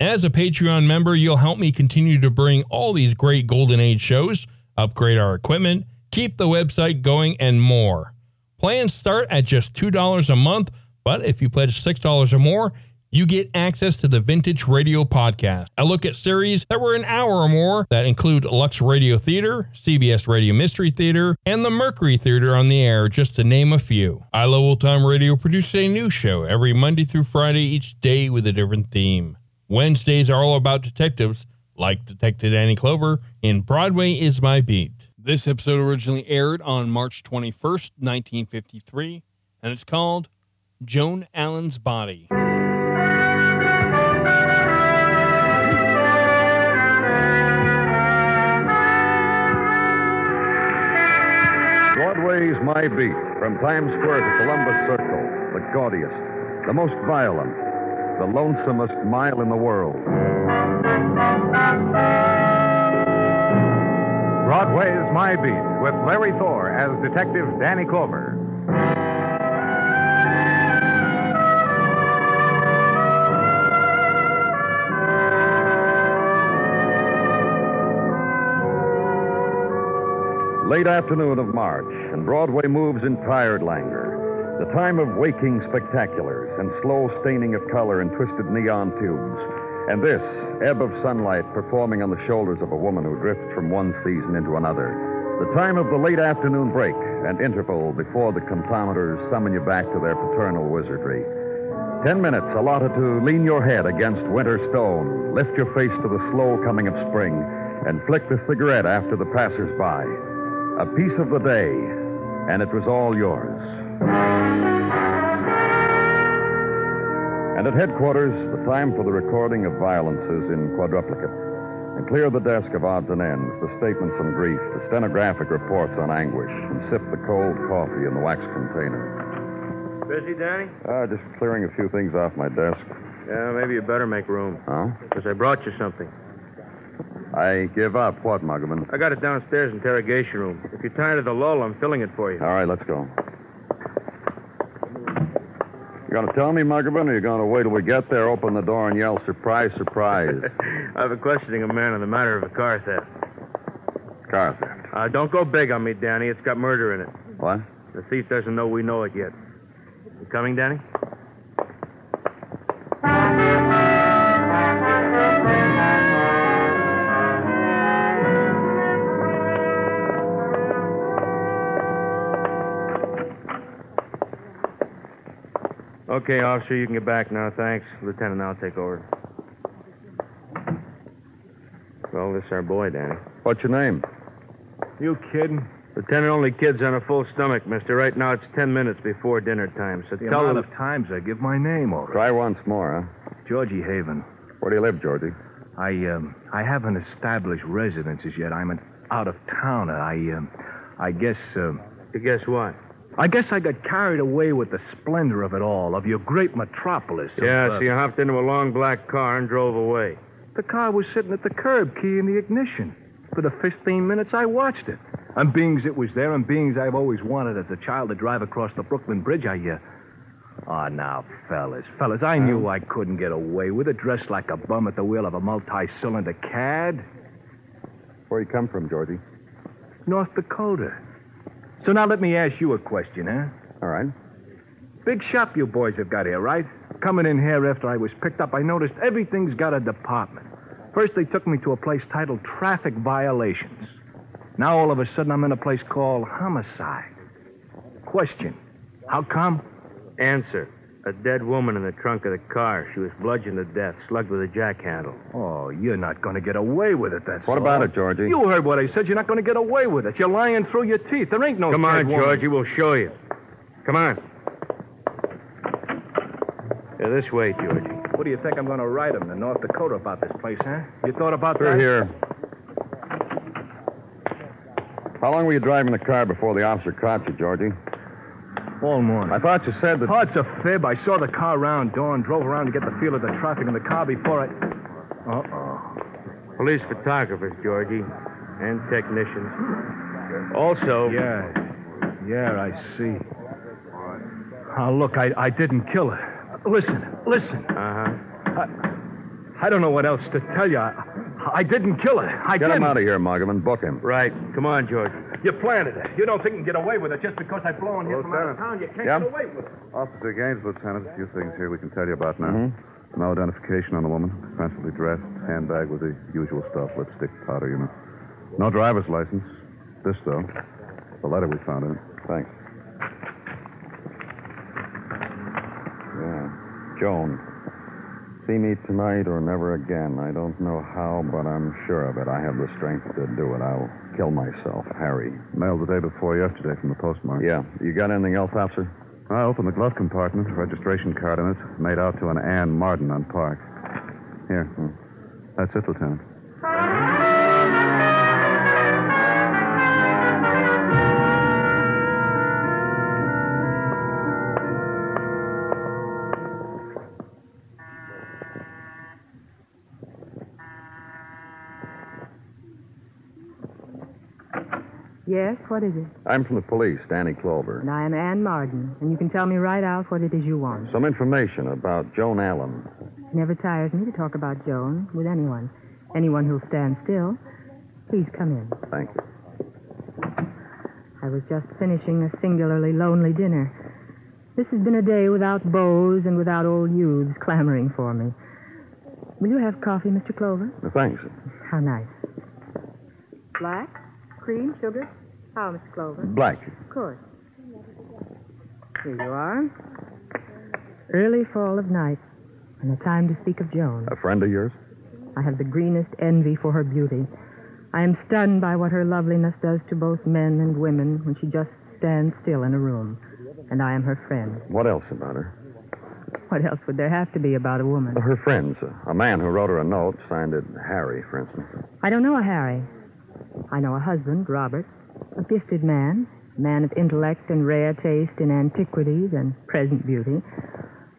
As a Patreon member, you'll help me continue to bring all these great Golden Age shows, upgrade our equipment, keep the website going, and more. Plans start at just $2 a month, but if you pledge $6 or more, you get access to the Vintage Radio Podcast. I look at series that were an hour or more that include Lux Radio Theater, CBS Radio Mystery Theater, and the Mercury Theater on the air, just to name a few. I Love Old Time Radio produces a new show every Monday through Friday, each day with a different theme. Wednesdays are all about detectives, like Detective Danny Clover in Broadway is My Beat. This episode originally aired on March 21st, 1953, and it's called Joan Allen's Body. Broadway's My Beat, from Times Square to Columbus Circle, the gaudiest, the most violent, the lonesomest mile in the world. Broadway's My Beat with Larry Thor as Detective Danny Clover. Late afternoon of March, and Broadway moves in tired languor. The time of waking spectaculars and slow staining of color in twisted neon tubes. And this, ebb of sunlight performing on the shoulders of a woman who drifts from one season into another. The time of the late afternoon break and interval before the comptometers summon you back to their paternal wizardry. Ten minutes allotted to lean your head against winter stone, lift your face to the slow coming of spring, and flick the cigarette after the passers-by. A piece of the day, and it was all yours. And at headquarters, the time for the recording of violences in quadruplicate. And clear the desk of odds and ends, the statements on grief, the stenographic reports on anguish, and sip the cold coffee in the wax container. Busy, Danny? Uh, just clearing a few things off my desk. Yeah, maybe you better make room. Huh? Because I brought you something. I give up. What, Muggavan? I got it downstairs, interrogation room. If you're tired of the lull, I'm filling it for you. All right, let's go. You going to tell me, Muggavan, or you going to wait till we get there, open the door, and yell, surprise, surprise? I've been questioning a man on the matter of a car theft. Car theft. Uh, don't go big on me, Danny. It's got murder in it. What? The thief doesn't know we know it yet. You coming, Danny? Okay, officer, you can get back now, thanks. Lieutenant, I'll take over. Well, this is our boy, Danny. What's your name? You kidding? Lieutenant only kids on a full stomach, mister. Right now it's ten minutes before dinner time, so The tell amount them... of times I give my name already. Try once more, huh? Georgie Haven. Where do you live, Georgie? I um I haven't established residences yet. I'm an out of towner. I um I guess um You guess what? I guess I got carried away with the splendor of it all, of your great metropolis. of, Yeah, uh, so you hopped into a long black car and drove away. The car was sitting at the curb, key in the ignition. For the 15 minutes I watched it. And beings it was there, and beings I've always wanted as a child to drive across the Brooklyn Bridge, I, uh... Oh, now, fellas, fellas, I knew I couldn't get away with it, dressed like a bum at the wheel of a multi-cylinder cad. Where you come from, Georgie? North Dakota. So now let me ask you a question, huh? All right. Big shop you boys have got here, right? Coming in here after I was picked up, I noticed everything's got a department. First, they took me to a place titled Traffic Violations. Now, all of a sudden, I'm in a place called Homicide. Question How come? Answer. A dead woman in the trunk of the car. She was bludgeoned to death, slugged with a jack handle. Oh, you're not going to get away with it, that's What all. about it, Georgie? You heard what I said. You're not going to get away with it. You're lying through your teeth. There ain't no Come dead on, woman. Georgie. We'll show you. Come on. Yeah, this way, Georgie. What do you think I'm going to write him to North Dakota about this place, huh? You thought about Through that? here. How long were you driving the car before the officer caught you, Georgie? All morning. I thought you said that. Oh, it's a fib. I saw the car around dawn, drove around to get the feel of the traffic in the car before I. Uh-oh. Police photographers, Georgie, and technicians. Also, Yeah. Yeah, I see. Oh, look, I, I didn't kill her. Listen, listen. Uh-huh. I don't know what else to tell you. I, I didn't kill her. I Get didn't. Get him out of here, Muggavan. Book him. Right. Come on, Georgie. You planted it. You don't think you can get away with it just because I blow in here from out of town. You can't Yeah? get away with it. Officer Gaines, Lieutenant, a few things here we can tell you about now. Mm-hmm. No identification on the woman. Expensively dressed. Handbag with the usual stuff. Lipstick, powder, you know. No driver's license. This, though. The letter we found in it. Thanks. Yeah. Joan. See me tonight or never again. I don't know how, but I'm sure of it. I have the strength to do it. I'll kill myself. Harry. Mailed the day before yesterday from the postmark. Yeah. You got anything else, officer? I opened the glove compartment. Registration card in it. Made out to an Ann Martin on Park. Here. Hmm. That's it, Lieutenant. What is it? I'm from the police, Danny Clover. And I am Ann Marden, and you can tell me right out what it is you want. Some information about Joan Allen. It never tires me to talk about Joan with anyone. Anyone who'll stand still. Please come in. Thank you. I was just finishing a singularly lonely dinner. This has been a day without beaux and without old youths clamoring for me. Will you have coffee, Mr. Clover? Thanks. How nice. Black? Cream? Sugar? How, Mr. Clover? Black. Of course. Here you are. Early fall of night, and a time to speak of Joan. A friend of yours? I have the greenest envy for her beauty. I am stunned by what her loveliness does to both men and women when she just stands still in a room. And I am her friend. What else about her? What else would there have to be about a woman? Her friends. A man who wrote her a note, signed it Harry, for instance. I don't know a Harry. I know a husband, Robert, a gifted man, man of intellect and rare taste in antiquities and present beauty.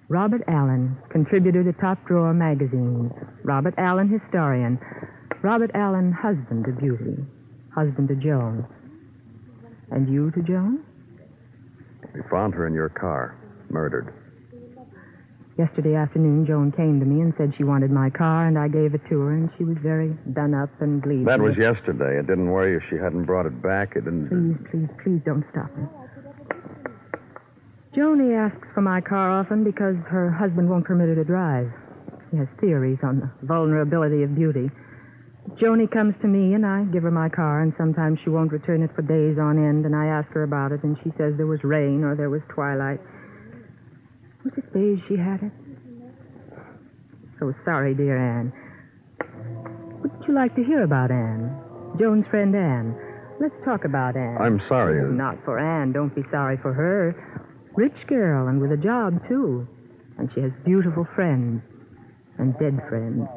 Robert Allen, contributor to top drawer magazines. Robert Allen, historian. Robert Allen, husband to beauty, husband to Joan. And you to Joan? We found her in your car, murdered. Yesterday afternoon, Joan came to me and said she wanted my car, and I gave it to her, and she was very done up and bleeding. That was yesterday. It didn't worry you if she hadn't brought it back. It didn't. Please, please, please don't stop me. Joni asks for my car often because her husband won't permit her to drive. He has theories on the vulnerability of beauty. Joni comes to me and I give her my car, and sometimes she won't return it for days on end, and I ask her about it, and she says there was rain or there was twilight. Was it days she had it? So sorry, dear Anne. What would you like to hear about Anne? Joan's friend Anne. Let's talk about Anne. I'm sorry. Not for Anne. Don't be sorry for her. Rich girl and with a job, too. And she has beautiful friends and dead friends.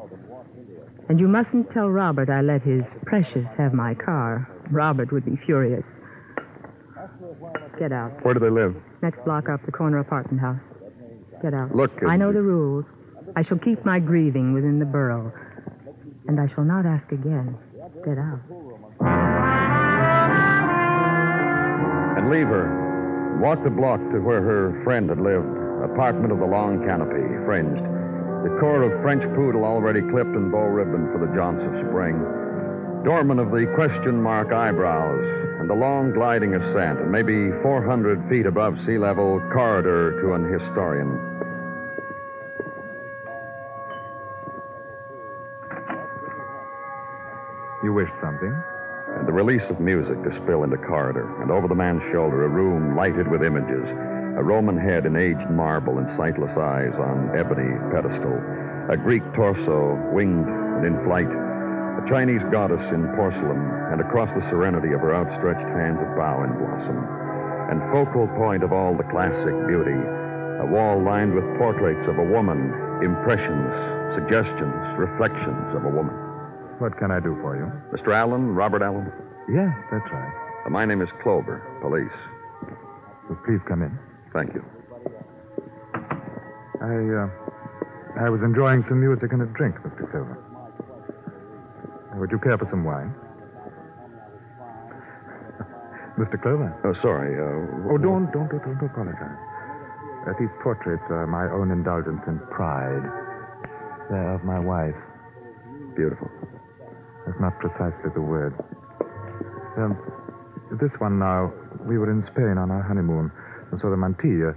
And you mustn't tell Robert I let his precious have my car. Robert would be furious. Get out. Where do they live? Next block up, the corner apartment house. Get out. Look, I know the rules. I shall keep my grieving within the borough. And I shall not ask again. Get out. And leave her. Walk the block to where her friend had lived. Apartment of the long canopy, fringed. The core of French poodle already clipped and bow ribbon for the jaunts of spring. Doorman of the question mark eyebrows. And the long gliding ascent, and maybe 400 feet above sea level, corridor to an historian. You wished something? And the release of music to spill into corridor, and over the man's shoulder, a room lighted with images. A Roman head in aged marble and sightless eyes on ebony pedestal. A Greek torso, winged and in flight. A Chinese goddess in porcelain, and across the serenity of her outstretched hands, a bow in blossom. And focal point of all the classic beauty, a wall lined with portraits of a woman, impressions, suggestions, reflections of a woman. What can I do for you? Mr. Allen, Robert Allen? Yes, that's right. Uh, my name is Clover, police. Well, please come in. Thank you. I, uh, I was enjoying some music and a drink, Mr. Clover. Would you care for some wine? Mr. Clover? Oh, sorry. Uh, Oh, don't, don't, don't, don't apologize. Uh, these portraits are my own indulgence and pride. They're of my wife. Beautiful. That's not precisely the word. Um, this one now, we were in Spain on our honeymoon and saw the mantilla.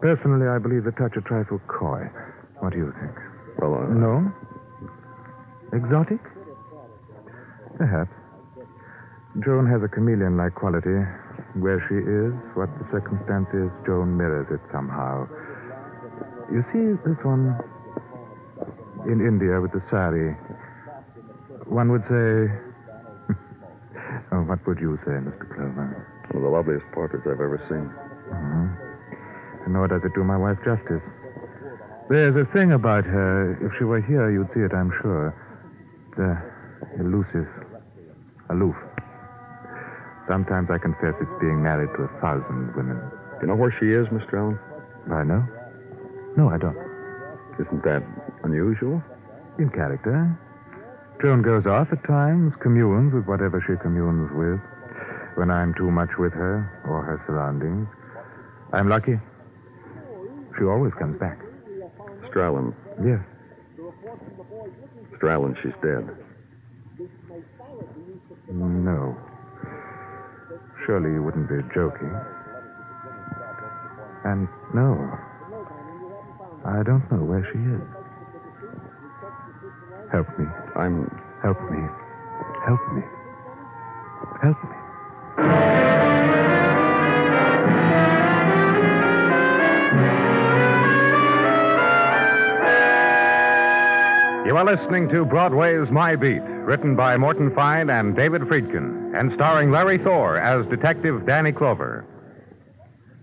Personally, I believe the touch a trifle coy. What do you think? Well, uh, No? Exotic? Perhaps. Joan has a chameleon like quality. Where she is, what the circumstance is, Joan mirrors it somehow. You see this one in India with the sari. One would say. oh, what would you say, Mr. Clover? one of the loveliest portraits I've ever seen. Mm-hmm. Nor does it do my wife justice. There's a thing about her. If she were here, you'd see it, I'm sure. The elusive, aloof. Sometimes I confess it's being married to a thousand women. Do you know where she is, Mr. Allen? I know? No, I don't. Isn't that unusual? In character. Joan goes off at times, communes with whatever she communes with. When I'm too much with her or her surroundings, I'm lucky. She always comes back. Mr. Allen. Yes. Mr. Allen, she's dead. No. Surely you wouldn't be joking. And no, I don't know where she is. Help me. I'm. Help me. Help me. Help me. You are listening to Broadway's My Beat, written by Morton Fine and David Friedkin, and starring Larry Thor as Detective Danny Clover.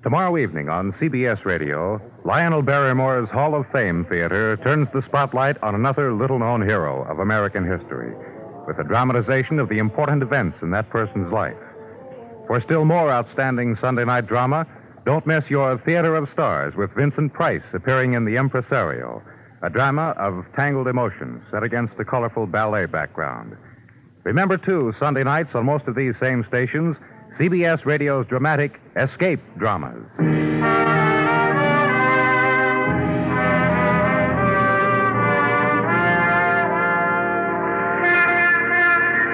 Tomorrow evening on CBS Radio, Lionel Barrymore's Hall of Fame Theater turns the spotlight on another little known hero of American history, with a dramatization of the important events in that person's life. For still more outstanding Sunday night drama, don't miss your Theater of Stars with Vincent Price appearing in The Impresario, a drama of tangled emotions set against a colorful ballet background. Remember, too, Sunday nights on most of these same stations, CBS Radio's dramatic escape dramas.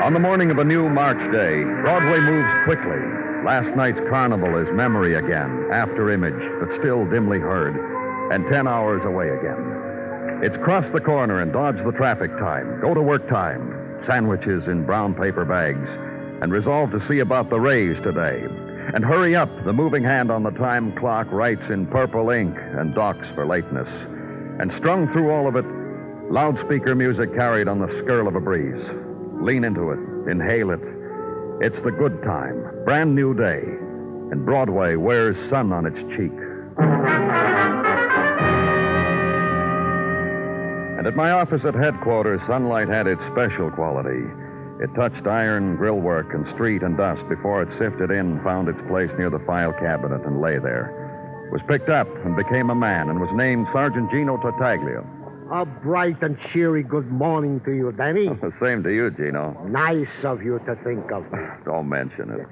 On the morning of a new March day, Broadway moves quickly. Last night's carnival is memory again, after image, but still dimly heard, and ten hours away again. It's cross the corner and dodge the traffic time, go to work time, sandwiches in brown paper bags, and resolve to see about the raise today. And hurry up, the moving hand on the time clock writes in purple ink and docks for lateness. And strung through all of it, loudspeaker music carried on the skirl of a breeze. Lean into it, inhale it. It's the good time, brand new day, and Broadway wears sun on its cheek. And at my office at headquarters, sunlight had its special quality. It touched iron grillwork and street and dust before it sifted in, found its place near the file cabinet, and lay there. Was picked up and became a man, and was named Sergeant Gino Tartaglia. A bright and cheery good morning to you, Danny. The same to you, Gino. Nice of you to think of me. Don't mention it.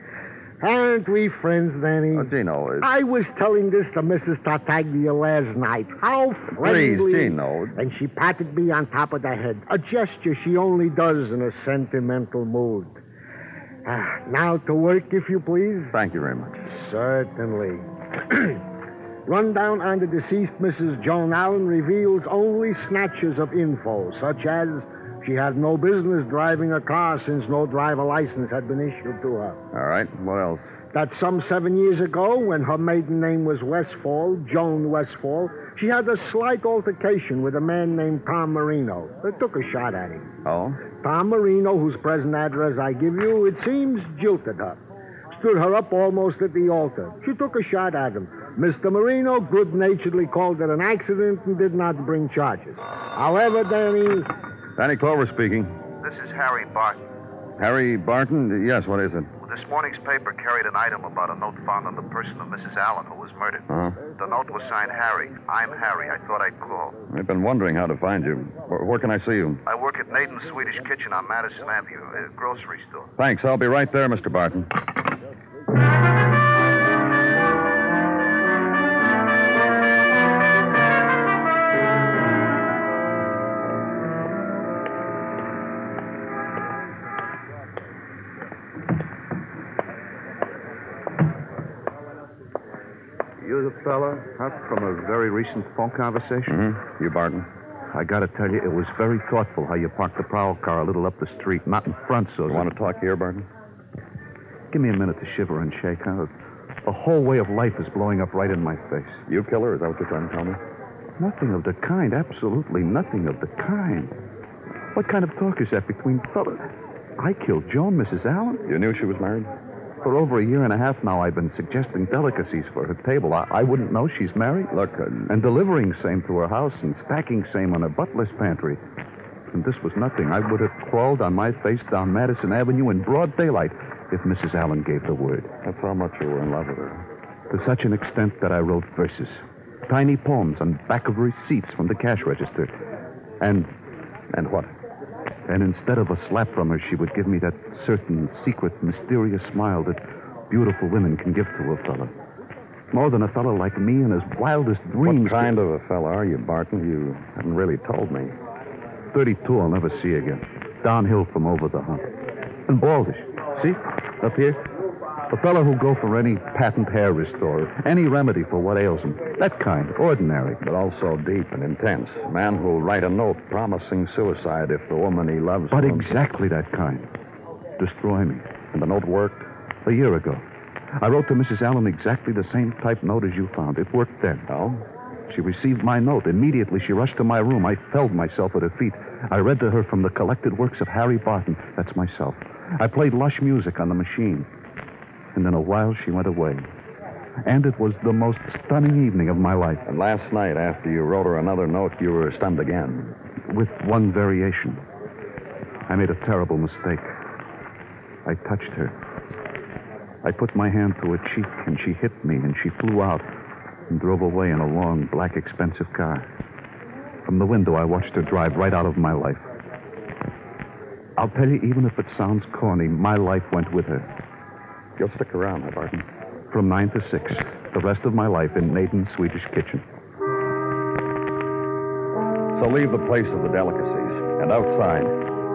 Aren't we friends, Danny? Oh, Gino, it's... I was telling this to Mrs. Tartaglia last night. How friendly. Please. Gino. And she patted me on top of the head. A gesture she only does in a sentimental mood. Ah, now to work, if you please. Thank you very much. Certainly. Rundown on the deceased Mrs. Joan Allen reveals only snatches of info, such as She had no business driving a car since no driver license had been issued to her. All right. What else? That some seven years ago, when her maiden name was Westfall, Joan Westfall, she had a slight altercation with a man named Tom Marino. They took a shot at him. Oh? Tom Marino, whose present address I give you, it seems, jilted her. Stood her up almost at the altar. She took a shot at him. Mr. Marino good naturedly called it an accident and did not bring charges. However, Danny. Danny Clover speaking. This is Harry Barton. Harry Barton? Yes, what is it? This morning's paper carried an item about a note found on the person of Mrs. Allen, who was murdered. Uh-huh. The note was signed Harry. I'm Harry. I thought I'd call. I've been wondering how to find you. Where, where can I see you? I work at Naden's Swedish Kitchen on Madison Avenue, a grocery store. Thanks. I'll be right there, Mr. Barton. Up from a very recent phone conversation? Mm-hmm. You, Barton. I gotta tell you, it was very thoughtful how you parked the prowl car a little up the street, not in front, so. You want to talk here, Barton? Give me a minute to shiver and shake, huh? The whole way of life is blowing up right in my face. You killer? Is that what you're trying to tell me? Nothing of the kind. Absolutely nothing of the kind. What kind of talk is that between fellas? I killed Joan, Mrs. Allen. You knew she was married? For over a year and a half now, I've been suggesting delicacies for her table. I, I wouldn't know she's married. Look, uh, And delivering same to her house and stacking same on her butler's pantry. And this was nothing. I would have crawled on my face down Madison Avenue in broad daylight if Mrs. Allen gave the word. that's how much you were in love with her. To such an extent that I wrote verses. Tiny poems on back of receipts from the cash register. And And what? And instead of a slap from her, she would give me that certain secret, mysterious smile that beautiful women can give to a fellow. More than a fellow like me in his wildest dreams. What kind of a fellow are you, Barton? You haven't really told me. 32 I'll never see again. Downhill from over the hump. And baldish. See? Up here? A fellow who'll go for any patent hair restorer, any remedy for what ails him. That kind, ordinary. But also deep and intense. A man who'll write a note promising suicide if the woman he loves. But exactly that kind. Destroy me. And the note worked? A year ago. I wrote to Mrs. Allen exactly the same type note as you found. It worked then. Oh? She received my note. Immediately, she rushed to my room. I felled myself at her feet. I read to her from the collected works of Harry Barton. That's myself. I played lush music on the machine. And in a while, she went away. And it was the most stunning evening of my life, And last night, after you wrote her another note, you were stunned again. with one variation. I made a terrible mistake. I touched her. I put my hand to her cheek, and she hit me, and she flew out and drove away in a long, black, expensive car. From the window, I watched her drive right out of my life. I'll tell you, even if it sounds corny, my life went with her. You'll stick around, huh, Barton? From nine to six, the rest of my life in Nathan's Swedish kitchen. So leave the place of the delicacies. And outside,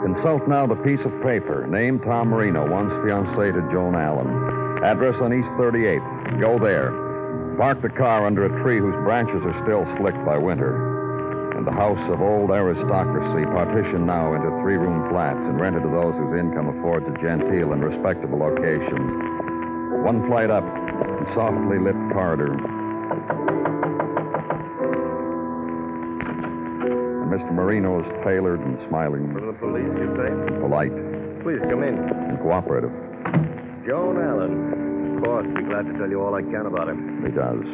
consult now the piece of paper. named Tom Marino, once fiancé to Joan Allen. Address on East 38th. Go there. Park the car under a tree whose branches are still slicked by winter. And the house of old aristocracy, partitioned now into three room flats and rented to those whose income affords a genteel and respectable location. One flight up, and softly lit corridor. And Mr. Marino is tailored and smiling, From the police, you say? polite, Please come in. and cooperative. Joan Allen. Of course, be glad to tell you all I can about him. He does.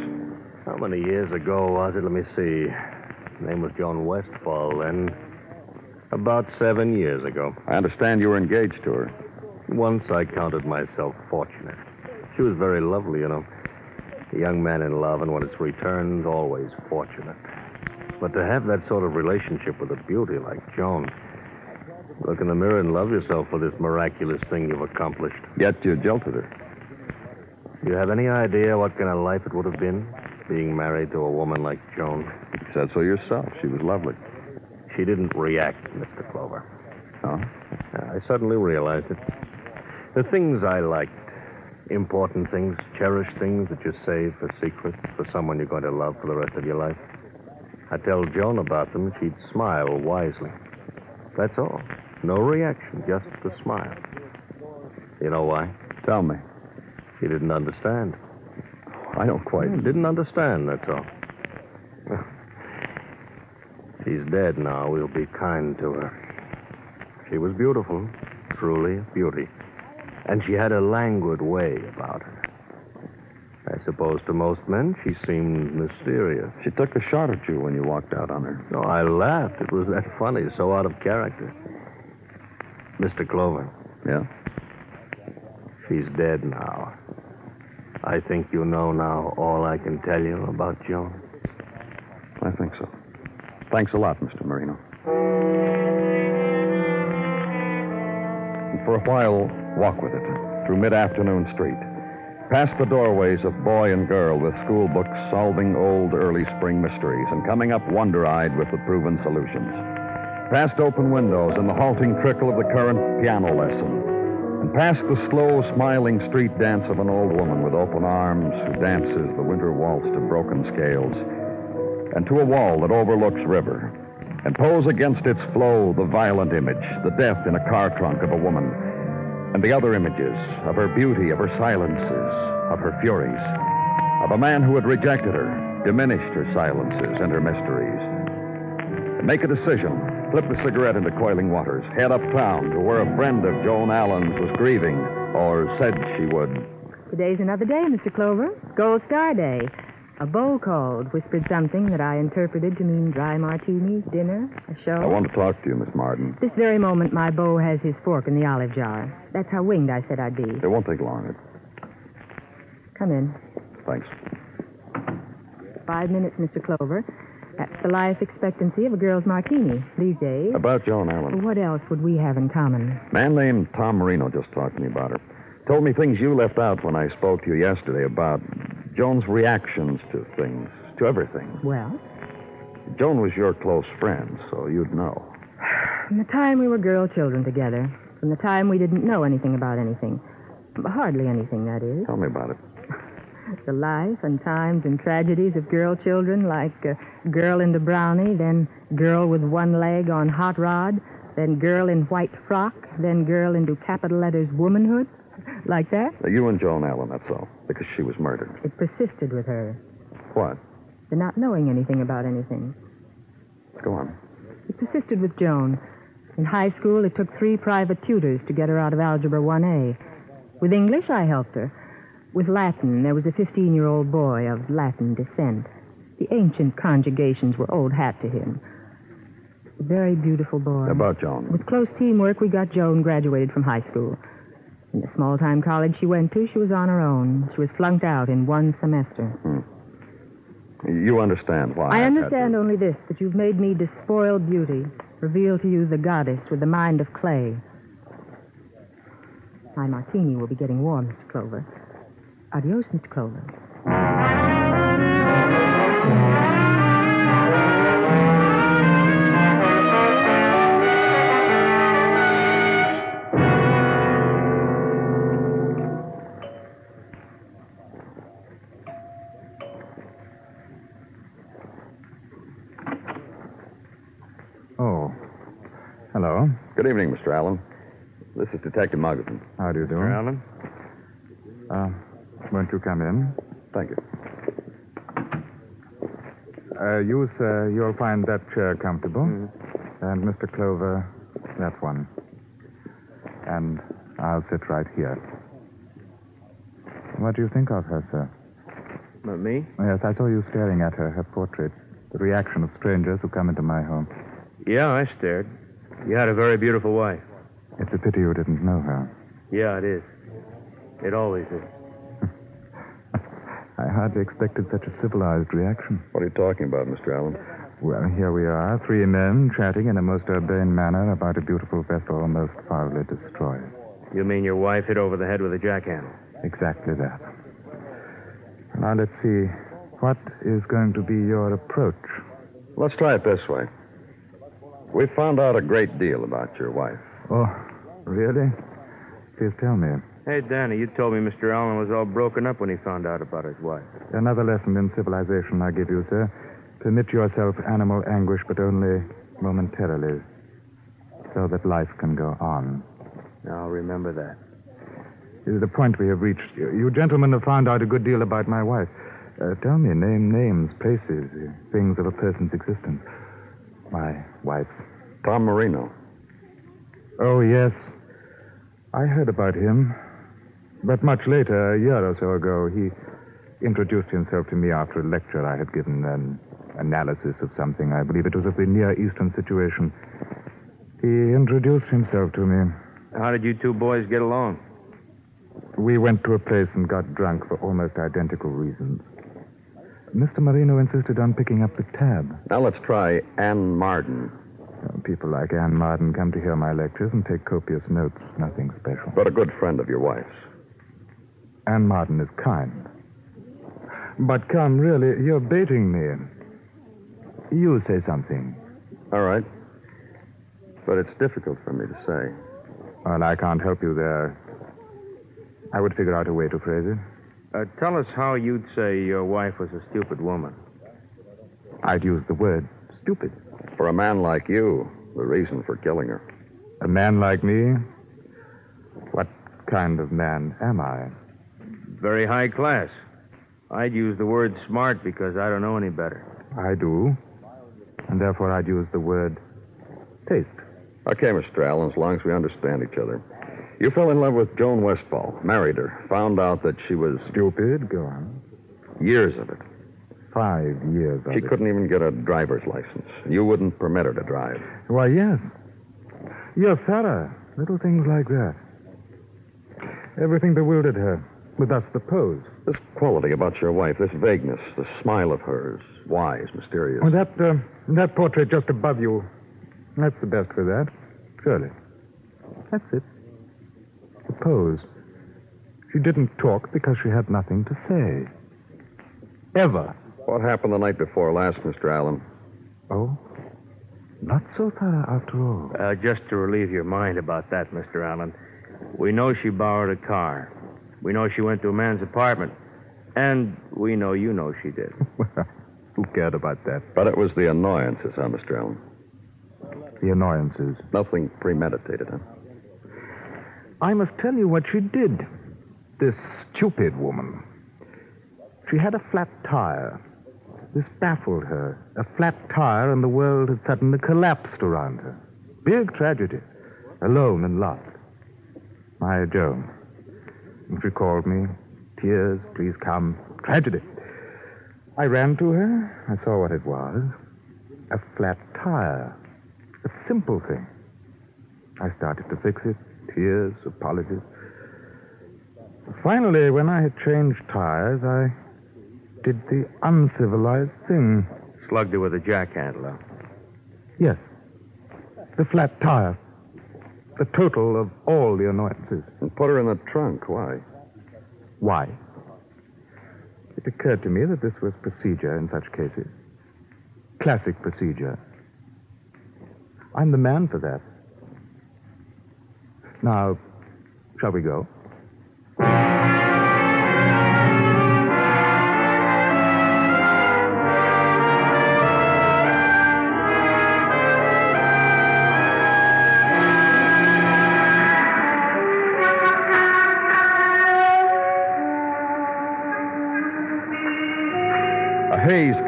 How many years ago was it? Let me see. Name was John Westfall then. About seven years ago. I understand you were engaged to her. Once I counted myself fortunate. She was very lovely, you know. A young man in love, and when it's returned, always fortunate. But to have that sort of relationship with a beauty like Joan, look in the mirror and love yourself for this miraculous thing you've accomplished. Yet you jilted her. You have any idea what kind of life it would have been, being married to a woman like Joan? You said so yourself. She was lovely. She didn't react, Mr. Clover. Oh? I suddenly realized it. The things I liked, important things, cherished things that you save for secrets for someone you're going to love for the rest of your life. I tell Joan about them, she'd smile wisely. That's all. No reaction, just a smile. You know why? Tell me. He didn't understand. I don't quite. Yeah, didn't understand, that's all. She's dead now. We'll be kind to her. She was beautiful, truly a beauty. And she had a languid way about her. I suppose to most men she seemed mysterious. She took a shot at you when you walked out on her. No, I laughed. It was that funny, so out of character. Mr. Clover. Yeah? She's dead now. I think you know now all I can tell you about Joan. I think so. Thanks a lot, Mr. Marino. And for a while, walk with it through mid afternoon street. Past the doorways of boy and girl with school books solving old early spring mysteries and coming up wonder eyed with the proven solutions. Past open windows and the halting trickle of the current piano lesson. And past the slow, smiling street dance of an old woman with open arms who dances the winter waltz to broken scales. And to a wall that overlooks river. And pose against its flow the violent image, the death in a car trunk of a woman and the other images of her beauty, of her silences, of her furies, of a man who had rejected her, diminished her silences and her mysteries. And make a decision. Flip the cigarette into coiling waters. Head uptown to where a friend of Joan Allen's was grieving, or said she would. Today's another day, Mr. Clover. Gold Star Day. A bow called, whispered something that I interpreted to mean dry martinis, dinner, a show. I want to talk to you, Miss Martin. This very moment, my beau has his fork in the olive jar. That's how winged I said I'd be. It won't take long. Come in. Thanks. Five minutes, Mr. Clover. That's the life expectancy of a girl's martini these days. About Joan Allen. What else would we have in common? Man named Tom Marino just talked to me about her. Told me things you left out when I spoke to you yesterday about Joan's reactions to things, to everything. Well? Joan was your close friend, so you'd know. From the time we were girl children together, from the time we didn't know anything about anything. Hardly anything, that is. Tell me about it. The life and times and tragedies of girl children, like uh, girl into brownie, then girl with one leg on hot rod, then girl in white frock, then girl into capital letters womanhood. Like that? Now, you and Joan Allen, that's all. Because she was murdered. It persisted with her. What? The not knowing anything about anything. Go on. It persisted with Joan. In high school, it took three private tutors to get her out of Algebra 1A. With English, I helped her. With Latin, there was a 15 year old boy of Latin descent. The ancient conjugations were old hat to him. A very beautiful boy. About Joan. With close teamwork, we got Joan graduated from high school. In the small time college she went to, she was on her own. She was flunked out in one semester. Hmm. You understand why? I understand only this that you've made me despoiled beauty, reveal to you the goddess with the mind of clay. My martini will be getting warm, Mr. Clover. Adios, Mr. Clover. Oh. Hello. Good evening, Mr. Allen. This is Detective Muggavan. How do you do? Mr. Allen? Uh, won't you come in? Thank you. Uh, you, sir, you'll find that chair comfortable. Mm-hmm. And Mr. Clover, that one. And I'll sit right here. What do you think of her, sir? Not me? Yes, I saw you staring at her, her portrait. The reaction of strangers who come into my home. Yeah, I stared. You had a very beautiful wife. It's a pity you didn't know her. Yeah, it is. It always is. I hardly expected such a civilized reaction. What are you talking about, Mr. Allen? Well, here we are, three men chatting in a most urbane manner about a beautiful vessel almost foully destroyed. You mean your wife hit over the head with a jackhammer? Exactly that. Now, let's see. What is going to be your approach? Let's try it this way. We found out a great deal about your wife. Oh, really? Please tell me. Hey, Danny, you told me Mr. Allen was all broken up when he found out about his wife. Another lesson in civilization I give you, sir. Permit yourself animal anguish, but only momentarily. so that life can go on. I'll remember that. This is the point we have reached. You, you gentlemen have found out a good deal about my wife. Uh, tell me, name names, places, uh, things of a person's existence. My wife. Tom Marino. Oh, yes. I heard about him. But much later, a year or so ago, he introduced himself to me after a lecture I had given, an analysis of something. I believe it was of the Near Eastern situation. He introduced himself to me. How did you two boys get along? We went to a place and got drunk for almost identical reasons. Mr. Marino insisted on picking up the tab. Now let's try Ann Marden. People like Anne Marden come to hear my lectures and take copious notes. Nothing special. But a good friend of your wife's. Anne Martin is kind. But come, really, you're baiting me. You say something. All right. But it's difficult for me to say. Well, I can't help you there. I would figure out a way to phrase it. Uh, tell us how you'd say your wife was a stupid woman. I'd use the word stupid. For a man like you, the reason for killing her. A man like me? What kind of man am I? Very high class. I'd use the word smart because I don't know any better. I do. And therefore I'd use the word taste. Okay, Mr. Allen, as long as we understand each other. You fell in love with Joan Westfall, married her, found out that she was. Stupid? Go on. Years of it. Five years of She it. couldn't even get a driver's license. You wouldn't permit her to drive. Why, yes. You're thorough. Little things like that. Everything bewildered her, with us the pose. This quality about your wife, this vagueness, the smile of hers, wise, mysterious. Oh, that, uh, that portrait just above you. That's the best for that. Surely. That's it. The pose. She didn't talk because she had nothing to say. Ever. What happened the night before last, Mr. Allen? Oh? Not so thorough after all. Uh, just to relieve your mind about that, Mr. Allen, we know she borrowed a car. We know she went to a man's apartment. And we know you know she did. well, Who cared about that? But it was the annoyances, huh, Mr. Allen? The annoyances. Nothing premeditated, huh? I must tell you what she did. This stupid woman. She had a flat tire. This baffled her. A flat tire, and the world had suddenly collapsed around her. Big tragedy. Alone and lost. My Joan. And she called me. Tears, please come. Tragedy. I ran to her. I saw what it was. A flat tire. A simple thing. I started to fix it. Tears, apologies. Finally, when I had changed tires, I did the uncivilized thing. Slugged her with a jackhandle. Yes. The flat tire. The total of all the annoyances. And put her in the trunk. Why? Why? It occurred to me that this was procedure in such cases. Classic procedure. I'm the man for that. Now, shall we go?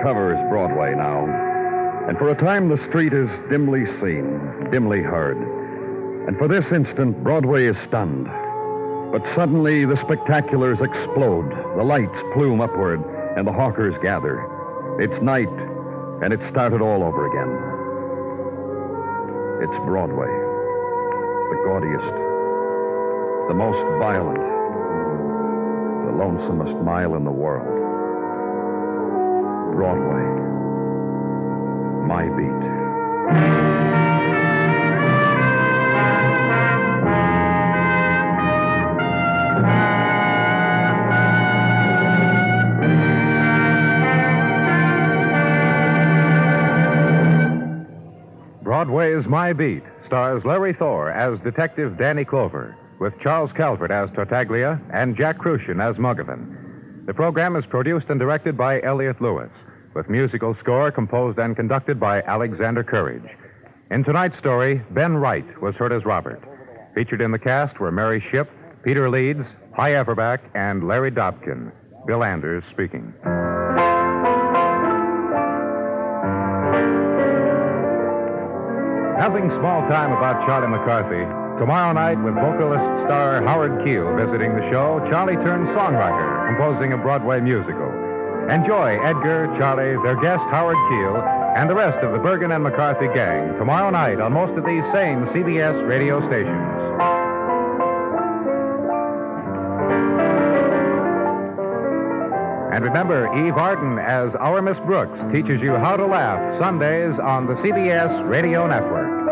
Covers Broadway now. And for a time, the street is dimly seen, dimly heard. And for this instant, Broadway is stunned. But suddenly, the spectaculars explode, the lights plume upward, and the hawkers gather. It's night, and it started all over again. It's Broadway, the gaudiest, the most violent, the lonesomest mile in the world. Broadway. My beat. Broadway's My Beat stars Larry Thor as Detective Danny Clover, with Charles Calvert as Tartaglia and Jack Kruschen as Muggavan. The program is produced and directed by Elliott Lewis, with musical score composed and conducted by Alexander Courage. In tonight's story, Ben Wright was heard as Robert. Featured in the cast were Mary Shipp, Peter Leeds, Hy Averback, and Larry Dobkin. Bill Anders speaking. Nothing small time about Charlie McCarthy. Tomorrow night, with vocalist star Howard Keel visiting the show, Charlie turns songwriter, composing a Broadway musical. Enjoy Edgar, Charlie, their guest Howard Keel, and the rest of the Bergen and McCarthy gang tomorrow night on most of these same CBS radio stations. And remember, Eve Arden as Our Miss Brooks teaches you how to laugh Sundays on the CBS Radio Network.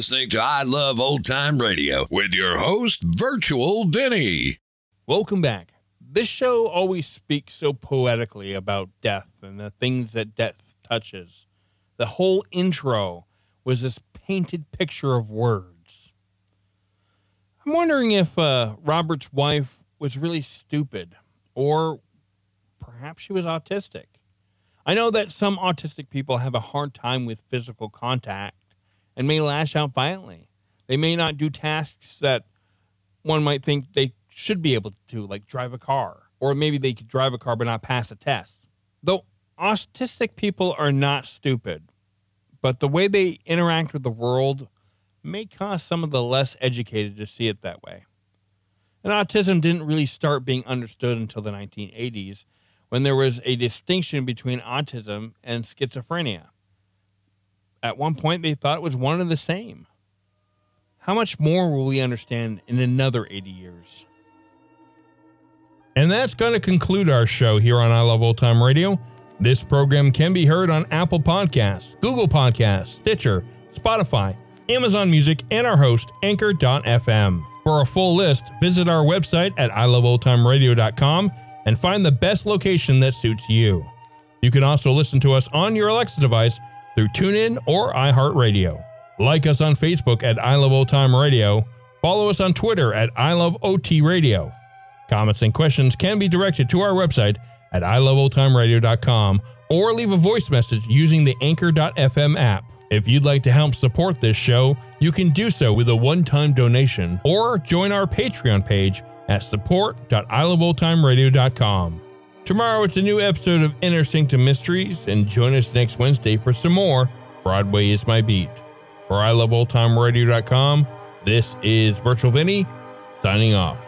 Listening to I Love Old Time Radio with your host, Virtual Vinny. Welcome back. This show always speaks so poetically about death and the things that death touches. The whole intro was this painted picture of words. I'm wondering if uh, Robert's wife was really stupid, or perhaps she was autistic. I know that some autistic people have a hard time with physical contact and may lash out violently. They may not do tasks that one might think they should be able to, like drive a car, or maybe they could drive a car but not pass a test. Though autistic people are not stupid, but the way they interact with the world may cause some of the less educated to see it that way. And autism didn't really start being understood until the 1980s when there was a distinction between autism and schizophrenia. At one point, they thought it was one and the same. How much more will we understand in another 80 years? And that's going to conclude our show here on I Love Old Time Radio. This program can be heard on Apple Podcasts, Google Podcasts, Stitcher, Spotify, Amazon Music, and our host, Anchor.fm. For a full list, visit our website at iloveoldtimeradio.com and find the best location that suits you. You can also listen to us on your Alexa device through TuneIn or iHeartRadio. Like us on Facebook at I Love Old Time Radio. Follow us on Twitter at I Love OT Radio. Comments and questions can be directed to our website at iloveoldtimeradio.com or leave a voice message using the Anchor.fm app. If you'd like to help support this show, you can do so with a one time donation or join our Patreon page at support.iloveoldtimeradio.com. Tomorrow it's a new episode of Inner Sanctum Mysteries, and join us next Wednesday for some more Broadway is My Beat. For iloveoldtimeradio.com, this is Virtual Vinny signing off.